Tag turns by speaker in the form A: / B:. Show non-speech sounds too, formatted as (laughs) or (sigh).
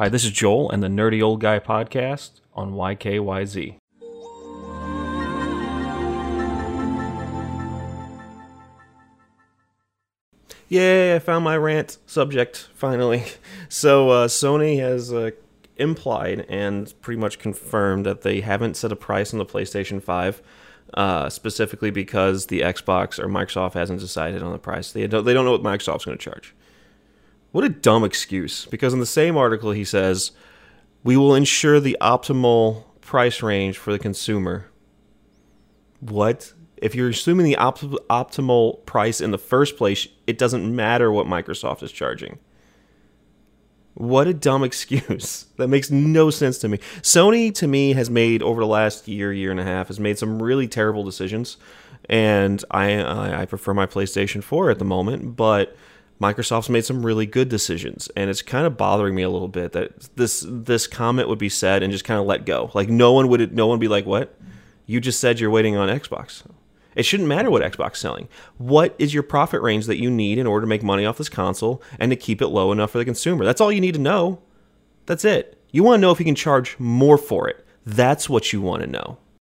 A: Hi, this is Joel and the Nerdy Old Guy podcast on YKYZ. Yay, I found my rant subject finally. (laughs) So, uh, Sony has uh, implied and pretty much confirmed that they haven't set a price on the PlayStation 5. Uh, specifically because the Xbox or Microsoft hasn't decided on the price. They don't, they don't know what Microsoft's going to charge. What a dumb excuse. Because in the same article, he says, We will ensure the optimal price range for the consumer. What? If you're assuming the op- optimal price in the first place, it doesn't matter what Microsoft is charging. What a dumb (laughs) excuse. That makes no sense to me. Sony, to me, has made over the last year, year and a half, has made some really terrible decisions, and I I, I prefer my PlayStation 4 at the moment, but. Microsoft's made some really good decisions, and it's kind of bothering me a little bit that this this comment would be said and just kind of let go. Like no one would no one would be like, "What? You just said you're waiting on Xbox." It shouldn't matter what Xbox is selling. What is your profit range that you need in order to make money off this console and to keep it low enough for the consumer? That's all you need to know. That's it. You want to know if you can charge more for it. That's what you want to know.